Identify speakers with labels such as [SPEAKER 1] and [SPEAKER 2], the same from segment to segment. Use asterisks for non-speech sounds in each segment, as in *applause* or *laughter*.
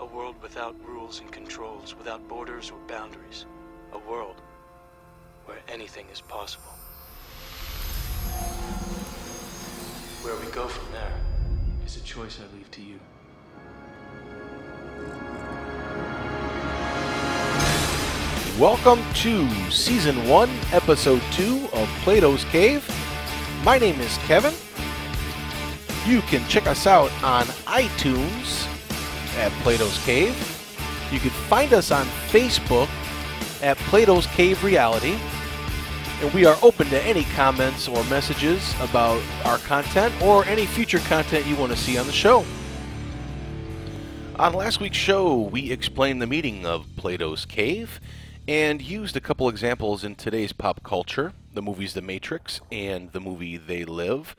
[SPEAKER 1] A world without rules and controls, without borders or boundaries. A world where anything is possible. Where we go from there is a choice I leave to you.
[SPEAKER 2] Welcome to Season 1, Episode 2 of Plato's Cave. My name is Kevin. You can check us out on iTunes at Plato's Cave. You can find us on Facebook at Plato's Cave Reality. And we are open to any comments or messages about our content or any future content you want to see on the show. On last week's show, we explained the meaning of Plato's Cave and used a couple examples in today's pop culture, the movies The Matrix and the movie They Live,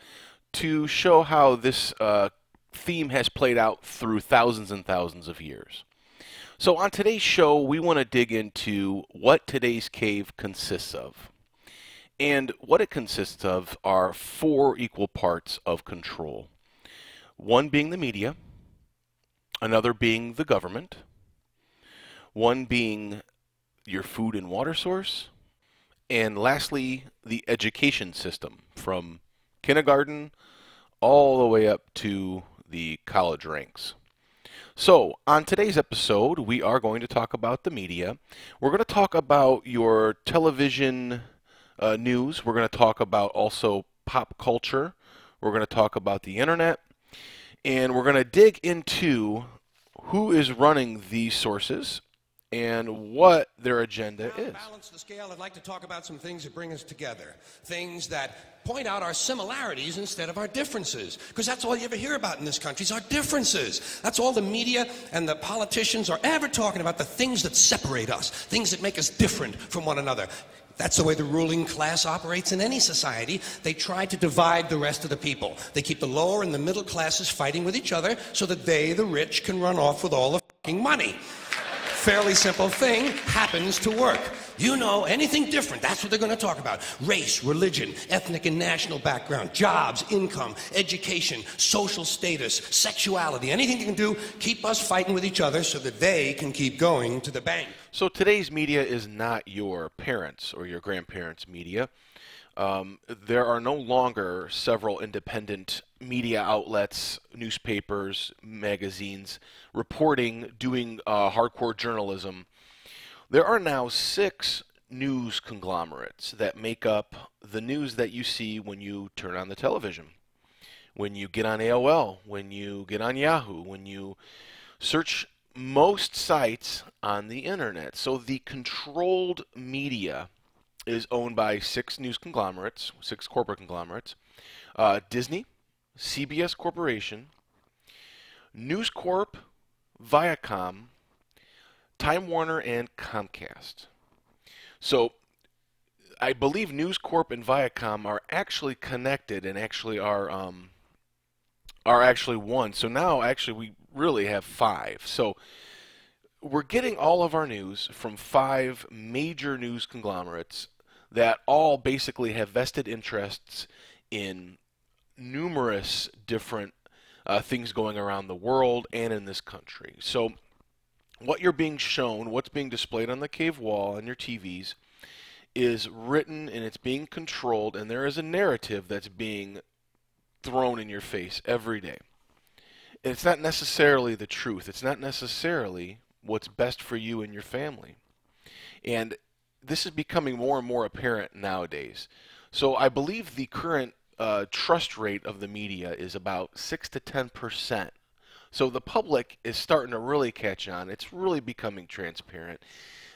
[SPEAKER 2] to show how this uh, theme has played out through thousands and thousands of years. So, on today's show, we want to dig into what today's cave consists of. And what it consists of are four equal parts of control one being the media, another being the government, one being your food and water source, and lastly, the education system from kindergarten all the way up to the college ranks. So, on today's episode, we are going to talk about the media. We're going to talk about your television uh, news. We're going to talk about also pop culture. We're going to talk about the internet. And we're going to dig into who is running these sources and what their agenda
[SPEAKER 3] Now, to
[SPEAKER 2] is.
[SPEAKER 3] balance the scale, I'd like to talk about some things that bring us together. Things that point out our similarities instead of our differences. Because that's all you ever hear about in this country is our differences. That's all the media and the politicians are ever talking about, the things that separate us, things that make us different from one another. That's the way the ruling class operates in any society. They try to divide the rest of the people. They keep the lower and the middle classes fighting with each other so that they, the rich, can run off with all the fucking money fairly simple thing happens to work. You know, anything different, that's what they're going to talk about. Race, religion, ethnic and national background, jobs, income, education, social status, sexuality, anything they can do, keep us fighting with each other so that they can keep going to the bank.
[SPEAKER 2] So today's media is not your parents' or your grandparents' media. Um, there are no longer several independent media outlets, newspapers, magazines reporting, doing uh, hardcore journalism. There are now six news conglomerates that make up the news that you see when you turn on the television, when you get on AOL, when you get on Yahoo, when you search most sites on the internet. So the controlled media is owned by six news conglomerates, six corporate conglomerates uh, Disney, CBS Corporation, News Corp, Viacom, Time Warner, and Comcast. So I believe News Corp and Viacom are actually connected and actually are um, are actually one. So now actually we really have five. So we're getting all of our news from five major news conglomerates that all basically have vested interests in numerous different uh, things going around the world and in this country. So, what you're being shown, what's being displayed on the cave wall on your TVs, is written and it's being controlled, and there is a narrative that's being thrown in your face every day. And it's not necessarily the truth, it's not necessarily what's best for you and your family. And this is becoming more and more apparent nowadays. So I believe the current uh, trust rate of the media is about 6 to 10 percent. So the public is starting to really catch on. It's really becoming transparent.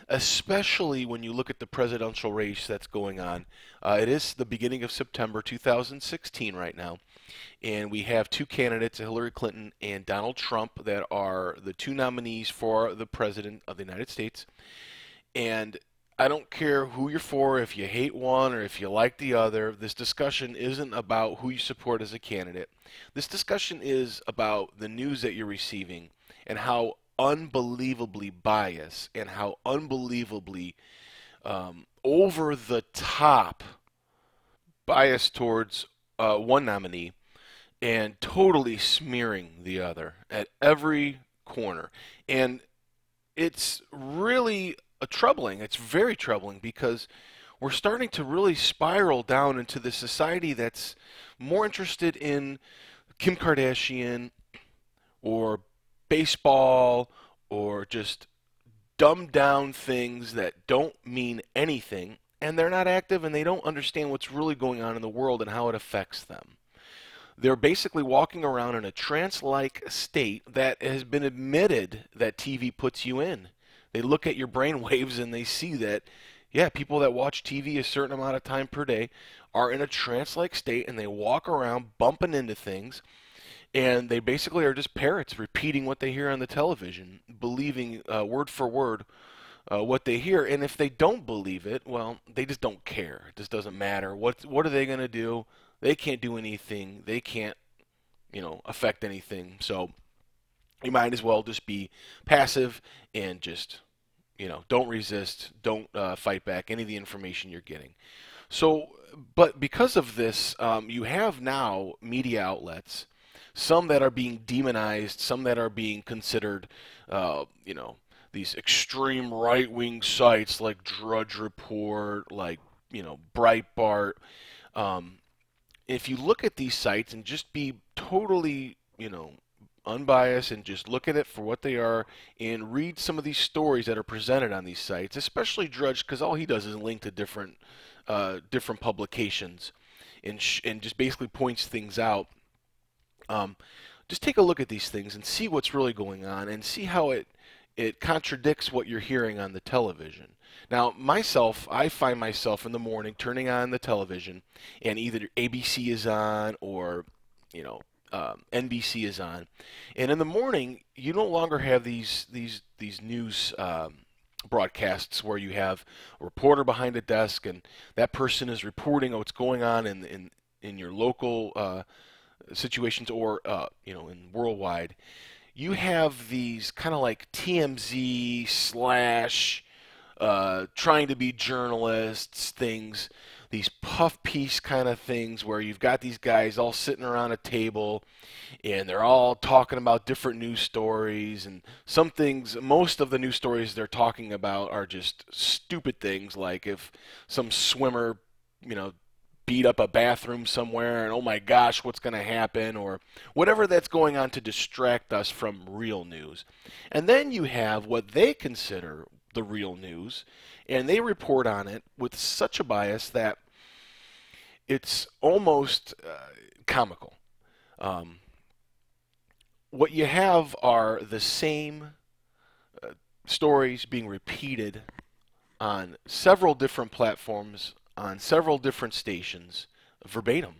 [SPEAKER 2] especially when you look at the presidential race that's going on. Uh, it is the beginning of September 2016 right now, and we have two candidates, Hillary Clinton and Donald Trump, that are the two nominees for the president of the United States. And I don't care who you're for, if you hate one or if you like the other. This discussion isn't about who you support as a candidate. This discussion is about the news that you're receiving and how unbelievably biased and how unbelievably um, over the top bias towards uh, one nominee and totally smearing the other at every corner. And it's really uh, troubling. It's very troubling because we're starting to really spiral down into the society that's more interested in Kim Kardashian or baseball or just dumbed down things that don't mean anything and they're not active and they don't understand what's really going on in the world and how it affects them. They're basically walking around in a trance like state that has been admitted that TV puts you in. They look at your brain *laughs* waves and they see that, yeah, people that watch TV a certain amount of time per day are in a trance like state and they walk around bumping into things and they basically are just parrots repeating what they hear on the television, believing uh, word for word uh, what they hear. And if they don't believe it, well, they just don't care. It just doesn't matter. What what are they going to do? They can't do anything. They can't, you know, affect anything. So you might as well just be passive and just, you know, don't resist, don't uh, fight back any of the information you're getting. So, but because of this, um, you have now media outlets some that are being demonized, some that are being considered, uh, you know, these extreme right wing sites like Drudge Report, like, you know, Breitbart. Um, if you look at these sites and just be totally, you know, unbiased and just look at it for what they are and read some of these stories that are presented on these sites, especially Drudge, because all he does is link to different uh, different publications and sh- and just basically points things out. Um, just take a look at these things and see what's really going on and see how it it contradicts what you're hearing on the television. Now, myself, I find myself in the morning turning on the television, and either ABC is on or you know um, NBC is on, and in the morning you no longer have these these these news um, broadcasts where you have a reporter behind a desk and that person is reporting what's going on in in in your local uh, situations or uh, you know in worldwide, you have these kind of like TMZ slash uh, trying to be journalists things, these puff piece kind of things where you've got these guys all sitting around a table and they're all talking about different news stories and some things most of the news stories they're talking about are just stupid things like if some swimmer you know beat up a bathroom somewhere and oh my gosh, what's going to happen or whatever that's going on to distract us from real news. And then you have what they consider the real news and they report on it with such a bias that it's almost uh, comical. Um, what you have are the same uh, stories being repeated on several different platforms on several different stations verbatim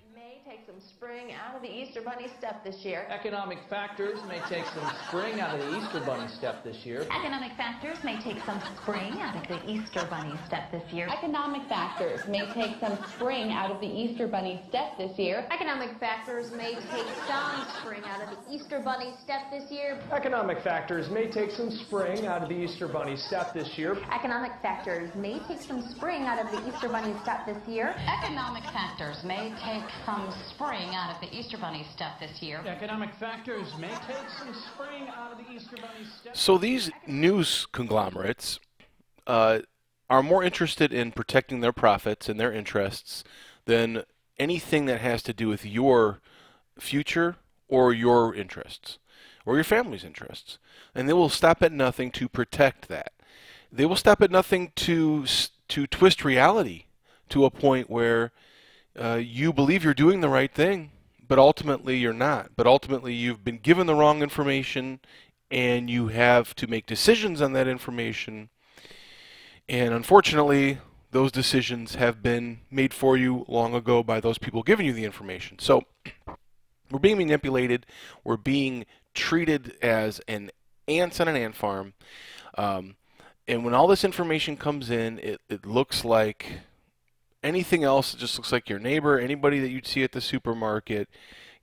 [SPEAKER 4] out of the Easter Bunny step this year.
[SPEAKER 5] Economic factors may take some spring out of the Easter Bunny step this year.
[SPEAKER 6] Economic factors may take some spring out of the Easter Bunny step this year.
[SPEAKER 7] Economic factors may take some spring out of the Easter Bunny step this year.
[SPEAKER 8] Economic factors may take some spring out of the Easter Bunny step this year.
[SPEAKER 5] Economic factors may take some spring out of the Easter Bunny step this year.
[SPEAKER 8] Economic factors may take some spring out of the Easter Bunny step this year.
[SPEAKER 6] Economic factors may take some spring out of the Easter Bunny stuff this year.
[SPEAKER 5] Economic factors may take some spring out of the Easter Bunny step.
[SPEAKER 2] So these news conglomerates uh, are more interested in protecting their profits and their interests than anything that has to do with your future or your interests or your family's interests. And they will stop at nothing to protect that. They will stop at nothing to to twist reality to a point where uh, you believe you're doing the right thing, but ultimately you're not. But ultimately you've been given the wrong information and you have to make decisions on that information. And unfortunately, those decisions have been made for you long ago by those people giving you the information. So *clears throat* we're being manipulated. We're being treated as an ants on an ant farm. Um, and when all this information comes in, it, it looks like anything else. It just looks like your neighbor, anybody that you'd see at the supermarket.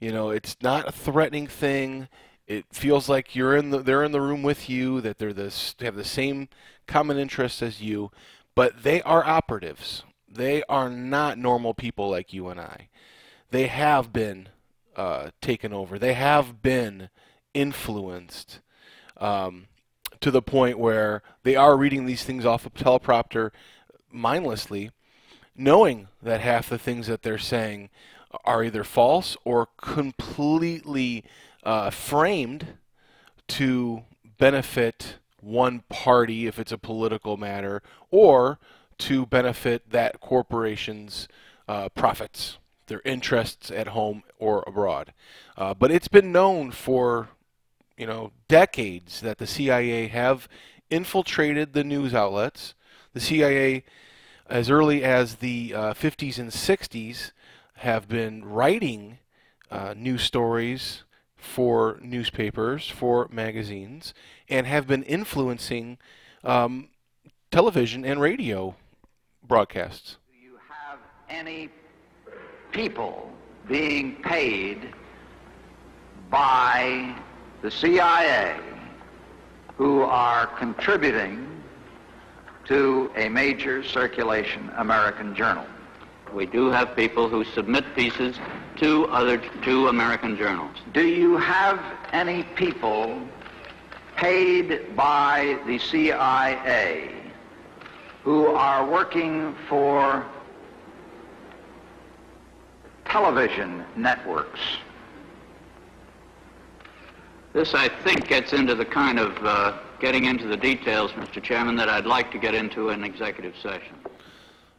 [SPEAKER 2] You know, it's not a threatening thing. It feels like you're in the they're in the room with you, that they're this they have the same common interests as you, but they are operatives. They are not normal people like you and I. They have been uh, taken over. They have been influenced um, to the point where they are reading these things off a teleprompter mindlessly, knowing that half the things that they're saying are either false or completely uh, framed to benefit one party if it's a political matter or to benefit that corporation's uh, profits, their interests at home or abroad. Uh, but it's been known for you know decades that the CIA have infiltrated the news outlets. The CIA, as early as the uh, 50s and 60s, have been writing uh, news stories for newspapers, for magazines, and have been influencing um, television and radio broadcasts.
[SPEAKER 9] Do you have any people being paid by the CIA who are contributing to a major circulation American journal?
[SPEAKER 10] We do have people who submit pieces to other two American journals.
[SPEAKER 9] Do you have any people paid by the CIA who are working for television networks?
[SPEAKER 10] This, I think, gets into the kind of uh, getting into the details, Mr. Chairman, that I'd like to get into in executive session.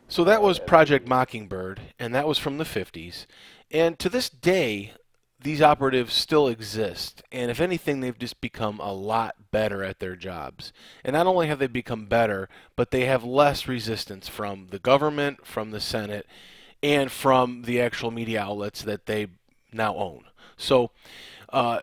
[SPEAKER 2] So that was Project Mockingbird, and that was from the 50s. And to this day, these operatives still exist. And if anything, they've just become a lot better at their jobs. And not only have they become better, but they have less resistance from the government, from the Senate, and from the actual media outlets that they now own. So uh,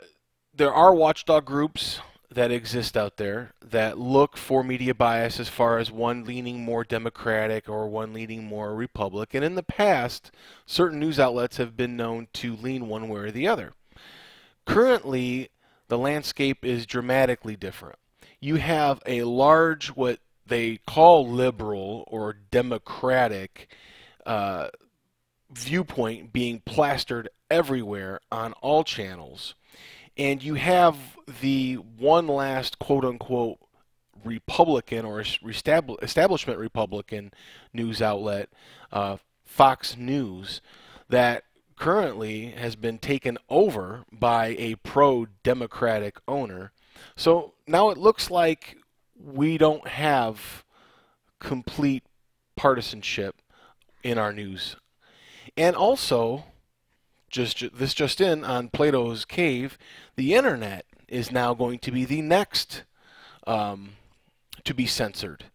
[SPEAKER 2] there are watchdog groups that exist out there that look for media bias as far as one leaning more Democratic or one leaning more Republican. And in the past, certain news outlets have been known to lean one way or the other. Currently, the landscape is dramatically different. You have a large, what they call liberal or democratic uh, viewpoint being plastered everywhere on all channels and you have the one last quote unquote Republican or establishment Republican news outlet, uh, Fox News, that currently has been taken over by a pro Democratic owner. So now it looks like we don't have complete partisanship in our news. And also, just this just in on Plato's Cave, the internet is now going to be the next um, to be censored.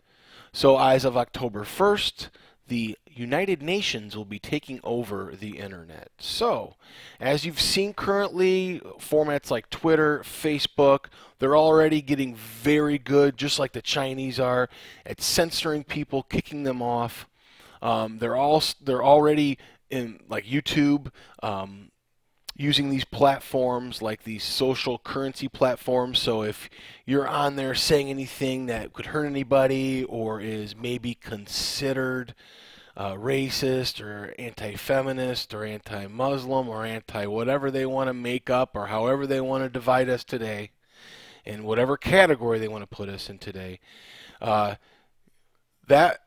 [SPEAKER 2] So as of October 1st, the United Nations will be taking over the internet. So, as you've seen currently, formats like Twitter, Facebook, they're already getting very good, just like the Chinese are, at censoring people, kicking them off. Um, they're all they're already in like YouTube, um, using these platforms like these social currency platforms. So if you're on there saying anything that could hurt anybody or is maybe considered uh, racist or anti-feminist or anti-Muslim or anti-whatever they want to make up or however they want to divide us today, in whatever category they want to put us in today, uh, that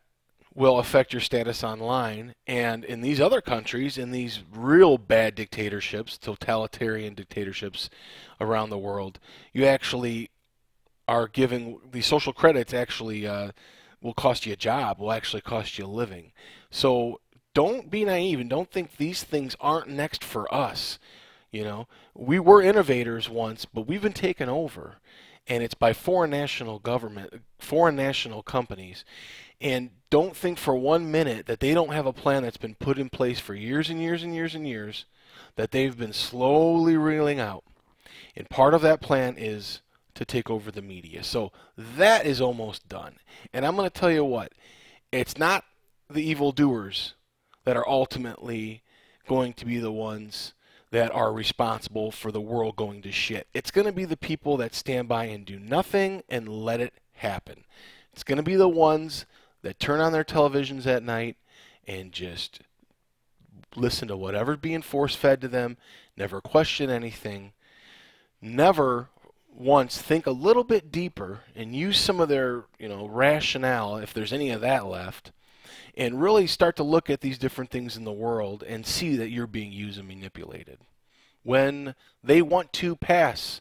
[SPEAKER 2] will affect your status online. And in these other countries, in these real bad dictatorships, totalitarian dictatorships around the world, you actually are giving the social credits actually uh, will cost you a job, will actually cost you a living. So don't be naive and don't think these things aren't next for us. You know, we were innovators once, but we've been taken over. And it's by foreign national government, foreign national companies. And don't think for one minute that they don't have a plan that's been put in place for years and years and years and years that they've been slowly reeling out. And part of that plan is to take over the media. So that is almost done. And I'm going to tell you what, it's not the evildoers that are ultimately going to be the ones that are responsible for the world going to shit. It's going to be the people that stand by and do nothing and let it happen. It's going to be the ones that turn on their televisions at night and just listen to whatever's being force fed to them, never question anything, never once think a little bit deeper and use some of their, you know, rationale if there's any of that left and really start to look at these different things in the world and see that you're being used and manipulated. When they want to pass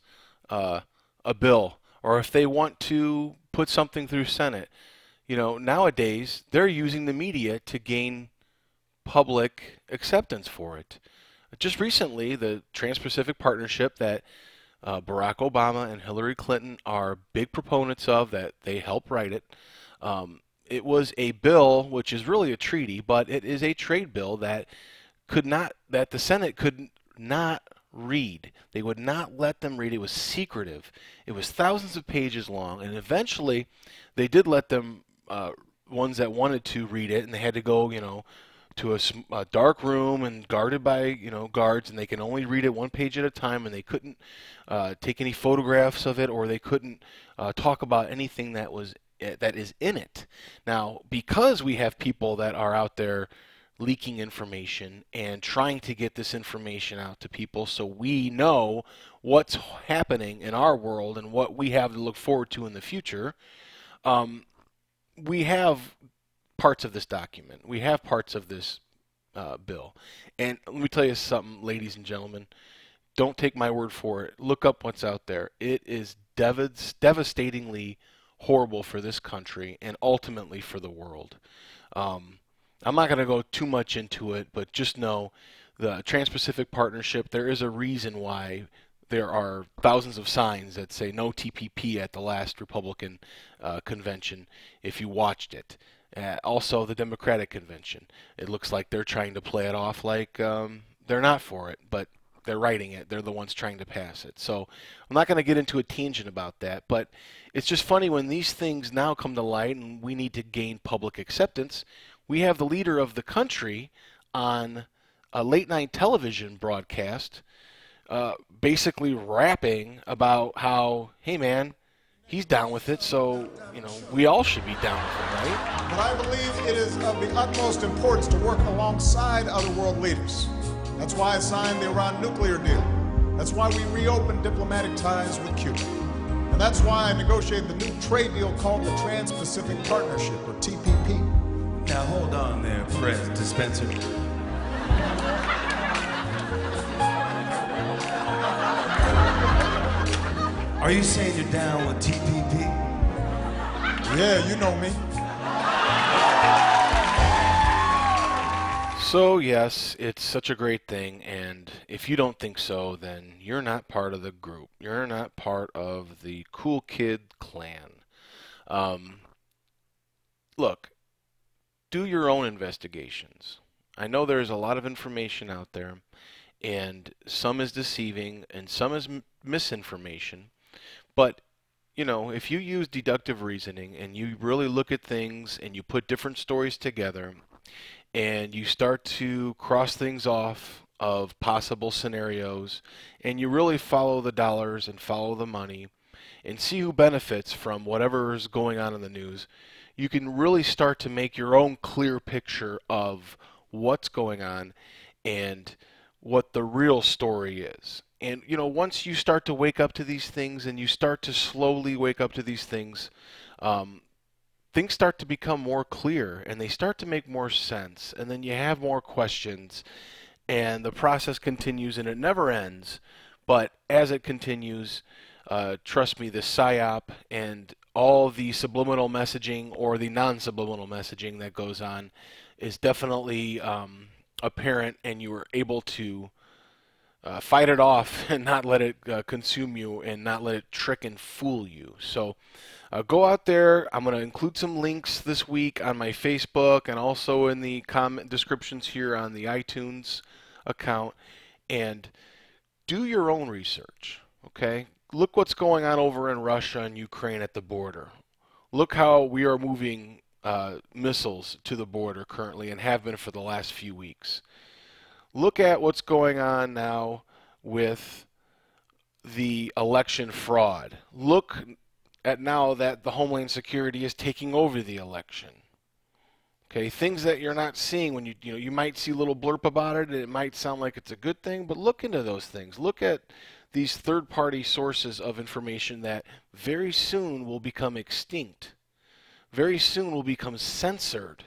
[SPEAKER 2] uh, a bill or if they want to put something through Senate, you know, nowadays they're using the media to gain public acceptance for it. Just recently, the Trans Pacific Partnership that uh, Barack Obama and Hillary Clinton are big proponents of, that they help write it. Um, it was a bill which is really a treaty, but it is a trade bill that could not that the Senate could not read. They would not let them read. It was secretive. It was thousands of pages long, and eventually they did let them uh, ones that wanted to read it, and they had to go, you know, to a, a, dark room and guarded by you know guards, and they can only read it one page at a time, and they couldn't uh, take any photographs of it, or they couldn't uh, talk about anything that was that is in it. Now, because we have people that are out there leaking information and trying to get this information out to people so we know what's happening in our world and what we have to look forward to in the future, um, we have parts of this document. We have parts of this uh, bill. And let me tell you something, ladies and gentlemen. Don't take my word for it. Look up what's out there. It is dev- devastatingly horrible for this country and ultimately for the world. Um, I'm not going to go too much into it, but just know the Trans Pacific Partnership, there is a reason why there are thousands of signs that say no TPP at the last Republican uh, convention if you watched it. Uh, also, the Democratic convention. It looks like they're trying to play it off like um, they're not for it, but they're writing it. They're the ones trying to pass it. So I'm not going to get into a tangent about that, but it's just funny when these things now come to light and we need to gain public acceptance. We have the leader of the country on a late night television broadcast uh, basically rapping about how, hey man, he's down with it, so, you know, we all should be down with it, right?
[SPEAKER 11] But I believe it is of the utmost importance to work alongside other world leaders. That's why I signed the Iran nuclear deal. That's why we reopened diplomatic ties with Cuba. And that's why I negotiated the new trade deal called the Trans Pacific Partnership, or TPP.
[SPEAKER 12] Now hold on there, Fred Dispenser. Are you saying you're down with TPP?
[SPEAKER 11] Yeah, you know me.
[SPEAKER 2] So, yes, it's such a great thing, and if you don't think so, then you're not part of the group. You're not part of the cool kid clan. Um, look, do your own investigations. I know there's a lot of information out there, and some is deceiving and some is m- misinformation, but you know, if you use deductive reasoning and you really look at things and you put different stories together and you start to cross things off of possible scenarios and you really follow the dollars and follow the money and see who benefits from whatever is going on in the news, you can really start to make your own clear picture of what's going on and what the real story is. And you know, once you start to wake up to these things and you start to slowly wake up to these things, um, things start to become more clear and they start to make more sense and then you have more questions and the process continues and it never ends. But as it continues uh, trust me the psyop and all the subliminal messaging or the non-subliminal messaging that goes on is definitely um, apparent and you are able to uh, fight it off *laughs* and not let it uh, consume you and not let it trick and fool you. So uh, go out there. I'm going to include some links this week on my Facebook and also in the comment descriptions here on the iTunes account. And do your own research. Okay, look what's going on over in Russia and Ukraine at the border. Look how we are moving uh, missiles to the border currently and have been for the last few weeks. Look at what's going on now with the election fraud. Look at now that the Homeland Security is taking over the election. Okay, things that you're not seeing when you you know you might see a little blurb about it and it might sound like it's a good thing, but look into those things. Look at these third-party sources of information that very soon will become extinct. Very soon will become censored.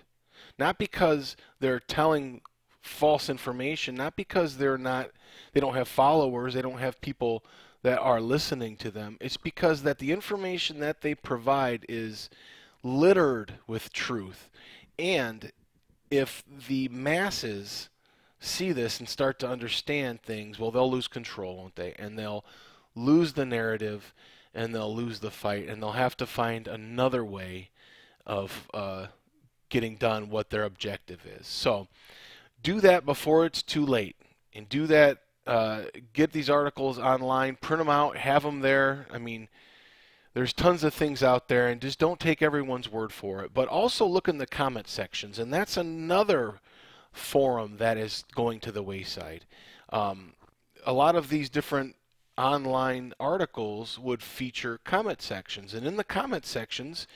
[SPEAKER 2] Not because they're telling false information, not because they're not they don't have followers, they don't have people that are listening to them. It's because that the information that they provide is littered with truth and if the masses see this and start to understand things, well, they'll lose control, won't they? And they'll lose the narrative and they'll lose the fight and they'll have to find another way of uh, getting done what their objective is. So do that before it's too late and do that. Uh, get these articles online, print them out, have them there. I mean, there's tons of things out there, and just don't take everyone's word for it. But also look in the comment sections, and that's another forum that is going to the wayside. Um, a lot of these different online articles would feature comment sections, and in the comment sections,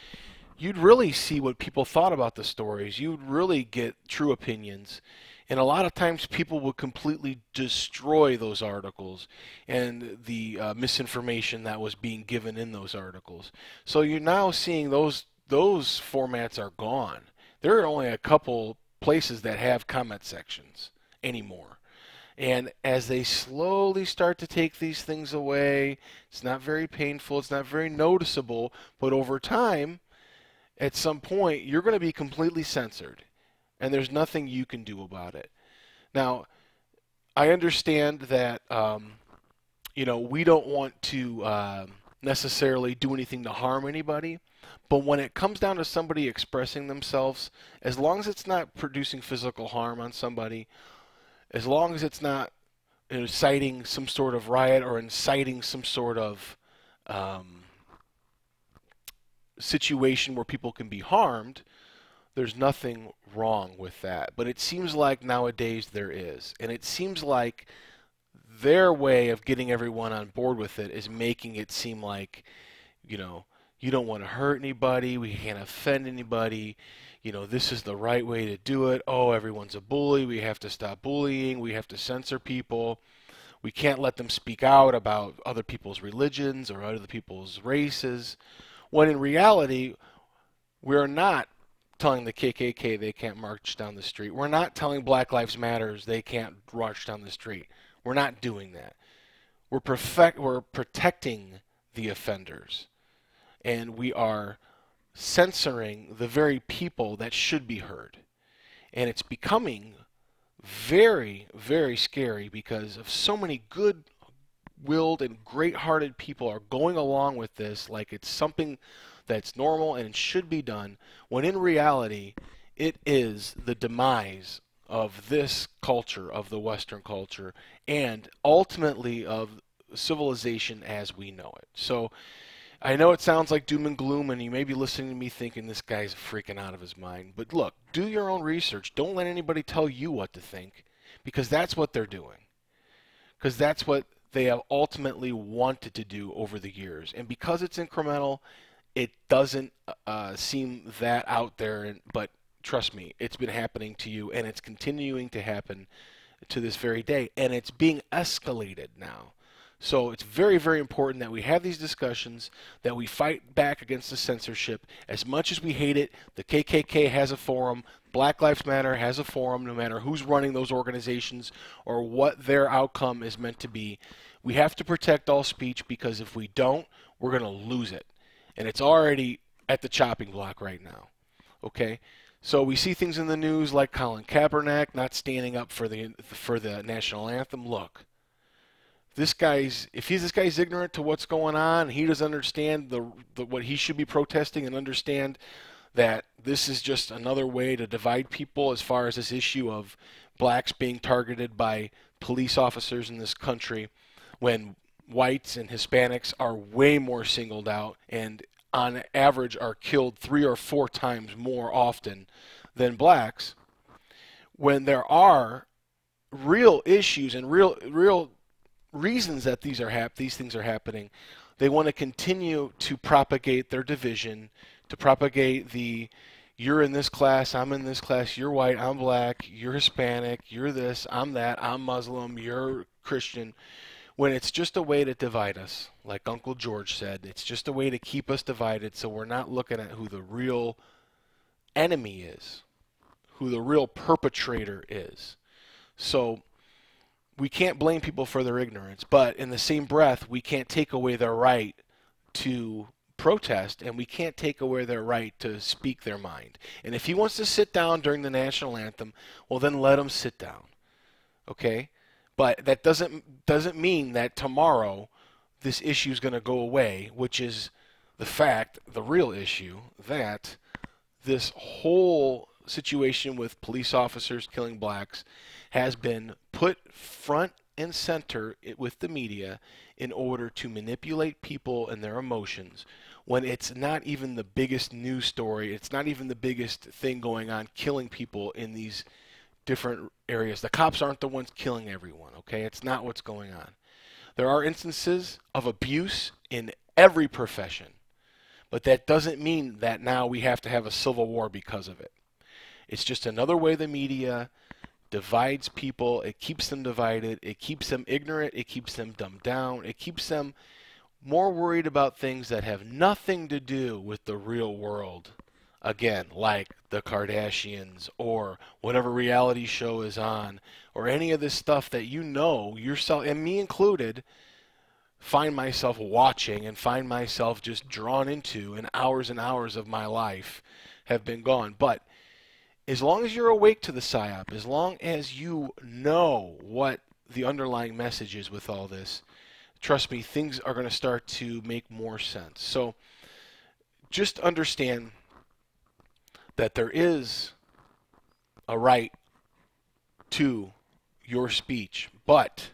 [SPEAKER 2] you'd really see what people thought about the stories. You'd really get true opinions. And a lot of times people will completely destroy those articles and the uh, misinformation that was being given in those articles. So you're now seeing those those formats are gone. There are only a couple places that have comment sections anymore. And as they slowly start to take these things away, it's not very painful, it's not very noticeable, but over time, at some point, you're going to be completely censored and there's nothing you can do about it. Now, I understand that um, you know we don't want to uh, necessarily do anything to harm anybody, but when it comes down to somebody expressing themselves, as long as it's not producing physical harm on somebody, as long as it's not inciting some sort of riot or inciting some sort of um, situation where people can be harmed, there's nothing wrong with that. But it seems like nowadays there is. And it seems like their way of getting everyone on board with it is making it seem like, you know, you don't want to hurt anybody, we can't offend anybody, you know, this is the right way to do it. Oh, everyone's a bully, we have to stop bullying, we have to censor people. We can't let them speak out about other people's religions or other people's races. When in reality, we're not telling the KKK they can't march down the street. We're not telling Black Lives Matters they can't march down the street. We're not doing that. We're perfect we're protecting the offenders. And we are censoring the very people that should be heard. And it's becoming very, very scary because of so many good willed and great hearted people are going along with this like it's something that's normal and should be done, when in reality, it is the demise of this culture, of the Western culture, and ultimately of civilization as we know it. So I know it sounds like doom and gloom, and you may be listening to me thinking this guy's freaking out of his mind. But look, do your own research. Don't let anybody tell you what to think, because that's what they're doing. Because that's what they have ultimately wanted to do over the years. And because it's incremental it doesn't uh, seem that out there, but trust me, it's been happening to you, and it's continuing to happen to this very day, and it's being escalated now. So it's very, very important that we have these discussions, that we fight back against the censorship. As much as we hate it, the KKK has a forum, Black Lives Matter has a forum, no matter who's running those organizations or what their outcome is meant to be. We have to protect all speech because if we don't, we're going to lose it and it's already at the chopping block right now. Okay, so we see things in the news like Colin Kaepernick not standing up for the for the national anthem. Look, this guy's if he's this guy's ignorant to what's going on, he doesn't understand the, the what he should be protesting and understand that this is just another way to divide people as far as this issue of blacks being targeted by police officers in this country when whites and Hispanics are way more singled out and on average are killed three or four times more often than blacks when there are real issues and real real reasons that these are hap- these things are happening they want to continue to propagate their division to propagate the you're in this class, I'm in this class, you're white, I'm black, you're Hispanic, you're this, I'm that, I'm Muslim, you're Christian. When it's just a way to divide us, like Uncle George said, it's just a way to keep us divided so we're not looking at who the real enemy is, who the real perpetrator is. So we can't blame people for their ignorance, but in the same breath, we can't take away their right to protest, and we can't take away their right to speak their mind. And if he wants to sit down during the national anthem, well, then let him sit down. Okay? But that doesn't doesn't mean that tomorrow this issue is going to go away, which is the fact, the real issue, that this whole situation with police officers killing blacks has been put front and center with the media in order to manipulate people and their emotions when it's not even the biggest news story, it's not even the biggest thing going on killing people in these different areas. The cops aren't the ones killing everyone, okay? It's not what's going on. There are instances of abuse in every profession, but that doesn't mean that now we have to have a civil war because of it. It's just another way the media divides people, it keeps them divided, it keeps them ignorant, it keeps them dumbed down, it keeps them more worried about things that have nothing to do with the real world. Again, like the Kardashians or whatever reality show is on, or any of this stuff that you know yourself, and me included, find myself watching and find myself just drawn into, and hours and hours of my life have been gone. But as long as you're awake to the psyop, as long as you know what the underlying message is with all this, trust me, things are going to start to make more sense. So just understand that there is a right to your speech, but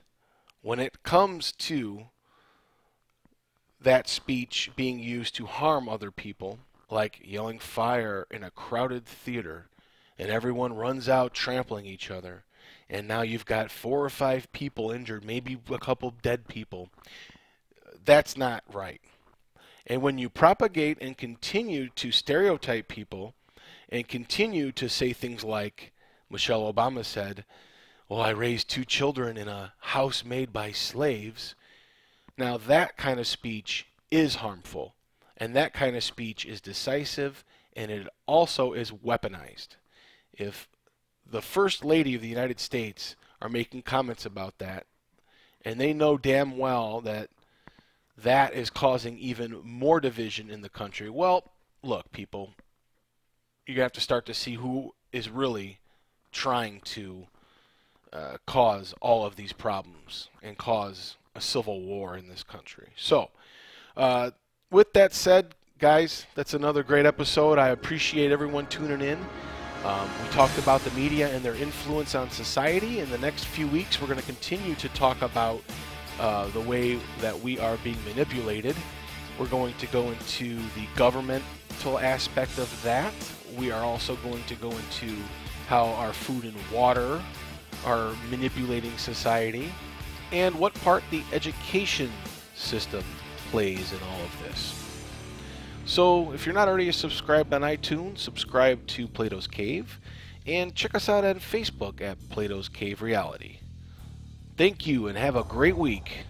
[SPEAKER 2] when it comes to that speech being used to harm other people, like yelling fire in a crowded theater, and everyone runs out trampling each other, and now you've got four or five people injured, maybe a couple dead people. That's not right. And when you propagate and continue to stereotype people and continue to say things like Michelle Obama said, Well, I raised two children in a house made by slaves. Now, that kind of speech is harmful. And that kind of speech is decisive and it also is weaponized. If the First Lady of the United States are making comments about that, and they know damn well that that is causing even more division in the country. Well, look, people, you have to start to see who is really trying to uh, cause all of these problems and cause a civil war in this country. So, uh, with that said, guys, that's another great episode. I appreciate everyone tuning in. Um, we talked about the media and their influence on society. In the next few weeks, we're going to continue to talk about uh, the way that we are being manipulated. We're going to go into the aspect of that. We are also going to go into how our food and water are manipulating society and what part the education system plays in all of this. So, if you're not already subscribed on iTunes, subscribe to Plato's Cave and check us out on Facebook at Plato's Cave Reality. Thank you and have a great week.